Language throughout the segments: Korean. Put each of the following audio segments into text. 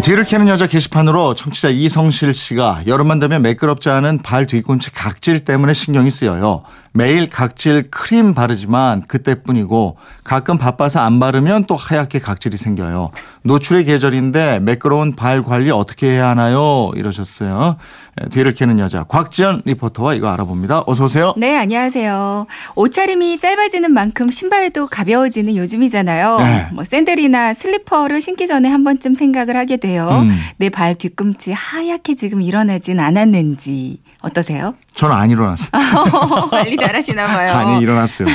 네, 뒤를 캐는 여자 게시판으로 청취자 이성실 씨가 여름만 되면 매끄럽지 않은 발 뒤꿈치 각질 때문에 신경이 쓰여요. 매일 각질 크림 바르지만 그때뿐이고 가끔 바빠서 안 바르면 또 하얗게 각질이 생겨요. 노출의 계절인데 매끄러운 발 관리 어떻게 해야 하나요? 이러셨어요. 네, 뒤를 캐는 여자 곽지연 리포터와 이거 알아봅니다. 어서 오세요. 네, 안녕하세요. 옷차림이 짧아지는 만큼 신발도 가벼워지는 요즘이잖아요. 네. 뭐 샌들이나 슬리퍼를 신기 전에 한 번쯤 생각을 하게 돼요. 음. 내발 뒤꿈치 하얗게 지금 일어나진 않았는지 어떠세요? 저는 안 일어났어요. 관리 잘하시나 봐요. 아니 일어났어요.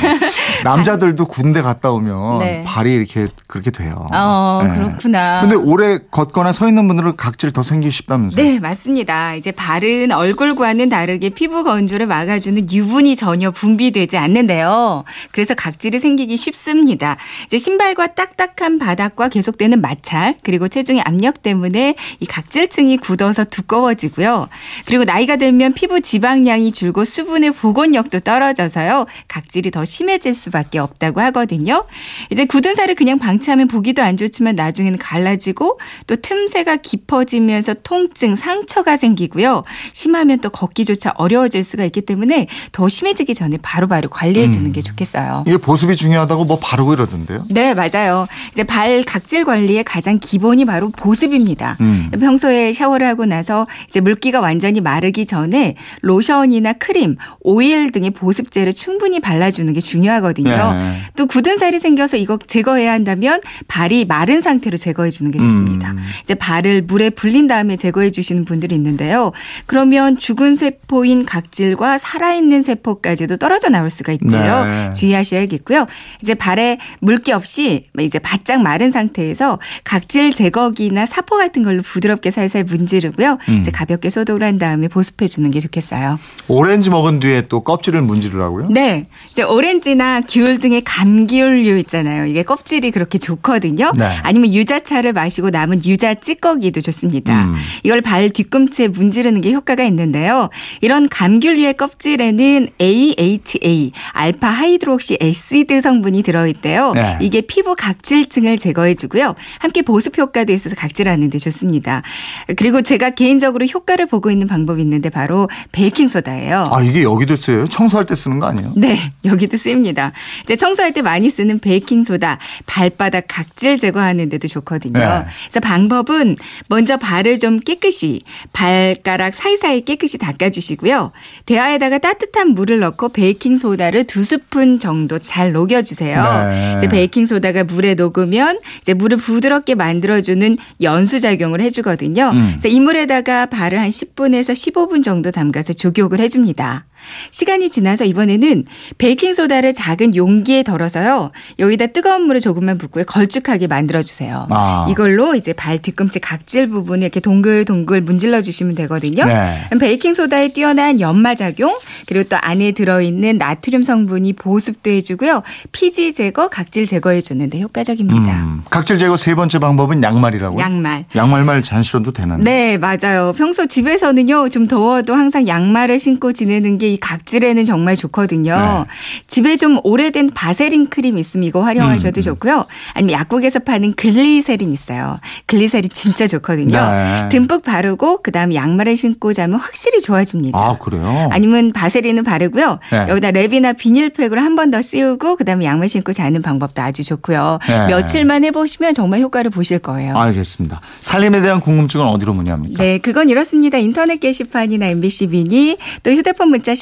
남자들도 군대 갔다 오면 네. 발이 이렇게 그렇게 돼요. 어, 네. 그렇구나. 근데 오래 걷거나 서 있는 분들은 각질 더 생기고 싶다면서요? 네, 맞습니다. 이제 발은 얼굴과는 다르게 피부 건조를 막아주는 유분이 전혀 분비되지 않는데요. 그래서 각질이 생기기 쉽습니다. 이제 신발과 딱딱한 바닥과 계속되는 마찰, 그리고 체중의 압력 때문에 이 각질층이 굳어서 두꺼워지고요. 그리고 나이가 들면 피부 지방량이 줄고 수분의 복원력도 떨어져서요. 각질이 더 심해질 수밖에 없다고 하거든요. 이제 굳은 살을 그냥 방치하면 보기도 안 좋지만 나중에는 갈라지고 또 틈새가 깊어지면서 통증, 상처가 생기고요. 심하면 또 걷기조차 어려워질 수가 있기 때문에 더 심해지기 전에 바로바로 관리해 주는 게 좋겠어요. 이게 보습이 중요하다고 뭐 바르고 이러던데요? 네, 맞아요. 이제 발 각질 관리의 가장 기본이 바로 보습 입니다. 음. 평소에 샤워를 하고 나서 이제 물기가 완전히 마르기 전에 로션이나 크림, 오일 등의 보습제를 충분히 발라주는 게 중요하거든요. 네. 또 굳은 살이 생겨서 이거 제거해야 한다면 발이 마른 상태로 제거해 주는 게 좋습니다. 음. 이제 발을 물에 불린 다음에 제거해 주시는 분들이 있는데요. 그러면 죽은 세포인 각질과 살아있는 세포까지도 떨어져 나올 수가 있대요. 네. 주의하셔야겠고요. 이제 발에 물기 없이 이제 바짝 마른 상태에서 각질 제거기나 사포 같은 걸로 부드럽게 살살 문지르고요. 음. 이제 가볍게 소독을 한 다음에 보습해 주는 게 좋겠어요. 오렌지 먹은 뒤에 또 껍질을 문지르라고요? 네. 이제 오렌지나 귤 등의 감귤류 있잖아요. 이게 껍질이 그렇게 좋거든요. 네. 아니면 유자차를 마시고 남은 유자 찌꺼기도 좋습니다. 음. 이걸 발 뒤꿈치에 문지르는 게 효과가 있는데요. 이런 감귤류의 껍질에는 AHA, alpha hydroxy acid 성분이 들어 있대요. 네. 이게 피부 각질층을 제거해 주고요. 함께 보습 효과도 있어서 각질 하는 데 좋습니다. 그리고 제가 개인적으로 효과를 보고 있는 방법이 있는데 바로 베이킹 소다예요. 아 이게 여기도 쓰여요? 청소할 때 쓰는 거 아니에요? 네, 여기도 쓰입니다. 이제 청소할 때 많이 쓰는 베이킹 소다 발바닥 각질 제거하는 데도 좋거든요. 네. 그래서 방법은 먼저 발을 좀 깨끗이 발가락 사이사이 깨끗이 닦아 주시고요. 대야에다가 따뜻한 물을 넣고 베이킹 소다를 두 스푼 정도 잘 녹여 주세요. 네. 이제 베이킹 소다가 물에 녹으면 이제 물을 부드럽게 만들어 주는 연수 작용을 해 주거든요. 음. 그래서 이 물에다가 발을 한 10분에서 15분 정도 담가서 족욕을 해 줍니다. 시간이 지나서 이번에는 베이킹 소다를 작은 용기에 덜어서요. 여기다 뜨거운 물을 조금만 붓고 걸쭉하게 만들어 주세요. 아. 이걸로 이제 발 뒤꿈치 각질 부분을 이렇게 동글동글 문질러 주시면 되거든요. 네. 베이킹 소다의 뛰어난 연마 작용 그리고 또 안에 들어 있는 나트륨 성분이 보습도 해 주고요. 피지 제거, 각질 제거해 주는데 효과적입니다. 음, 각질 제거 세 번째 방법은 양말이라고요? 양말. 양말말 잔 실어도 되나요? 네, 맞아요. 평소 집에서는요, 좀 더워도 항상 양말을 신고 지내는 게이 각질에는 정말 좋거든요. 집에 좀 오래된 바세린 크림 있으면 이거 활용하셔도 음, 음. 좋고요. 아니면 약국에서 파는 글리세린 있어요. 글리세린 진짜 좋거든요. 네. 듬뿍 바르고 그다음에 양말을 신고 자면 확실히 좋아집니다. 아 그래요? 아니면 바세린은 바르고요. 네. 여기다 랩이나 비닐팩으로 한 번 더 씌우고 그다음에 양말 신고 자는 방법도 아주 좋고요. 네. 며칠만 해보시면 정말 효과를 보실 거예요. 알겠습니다. 살림에 대한 궁금증은 어디로 문의합니까? 네, 그건 이렇습니다. 인터넷 게시판이나 MBC 미니 또 휴대폰 문자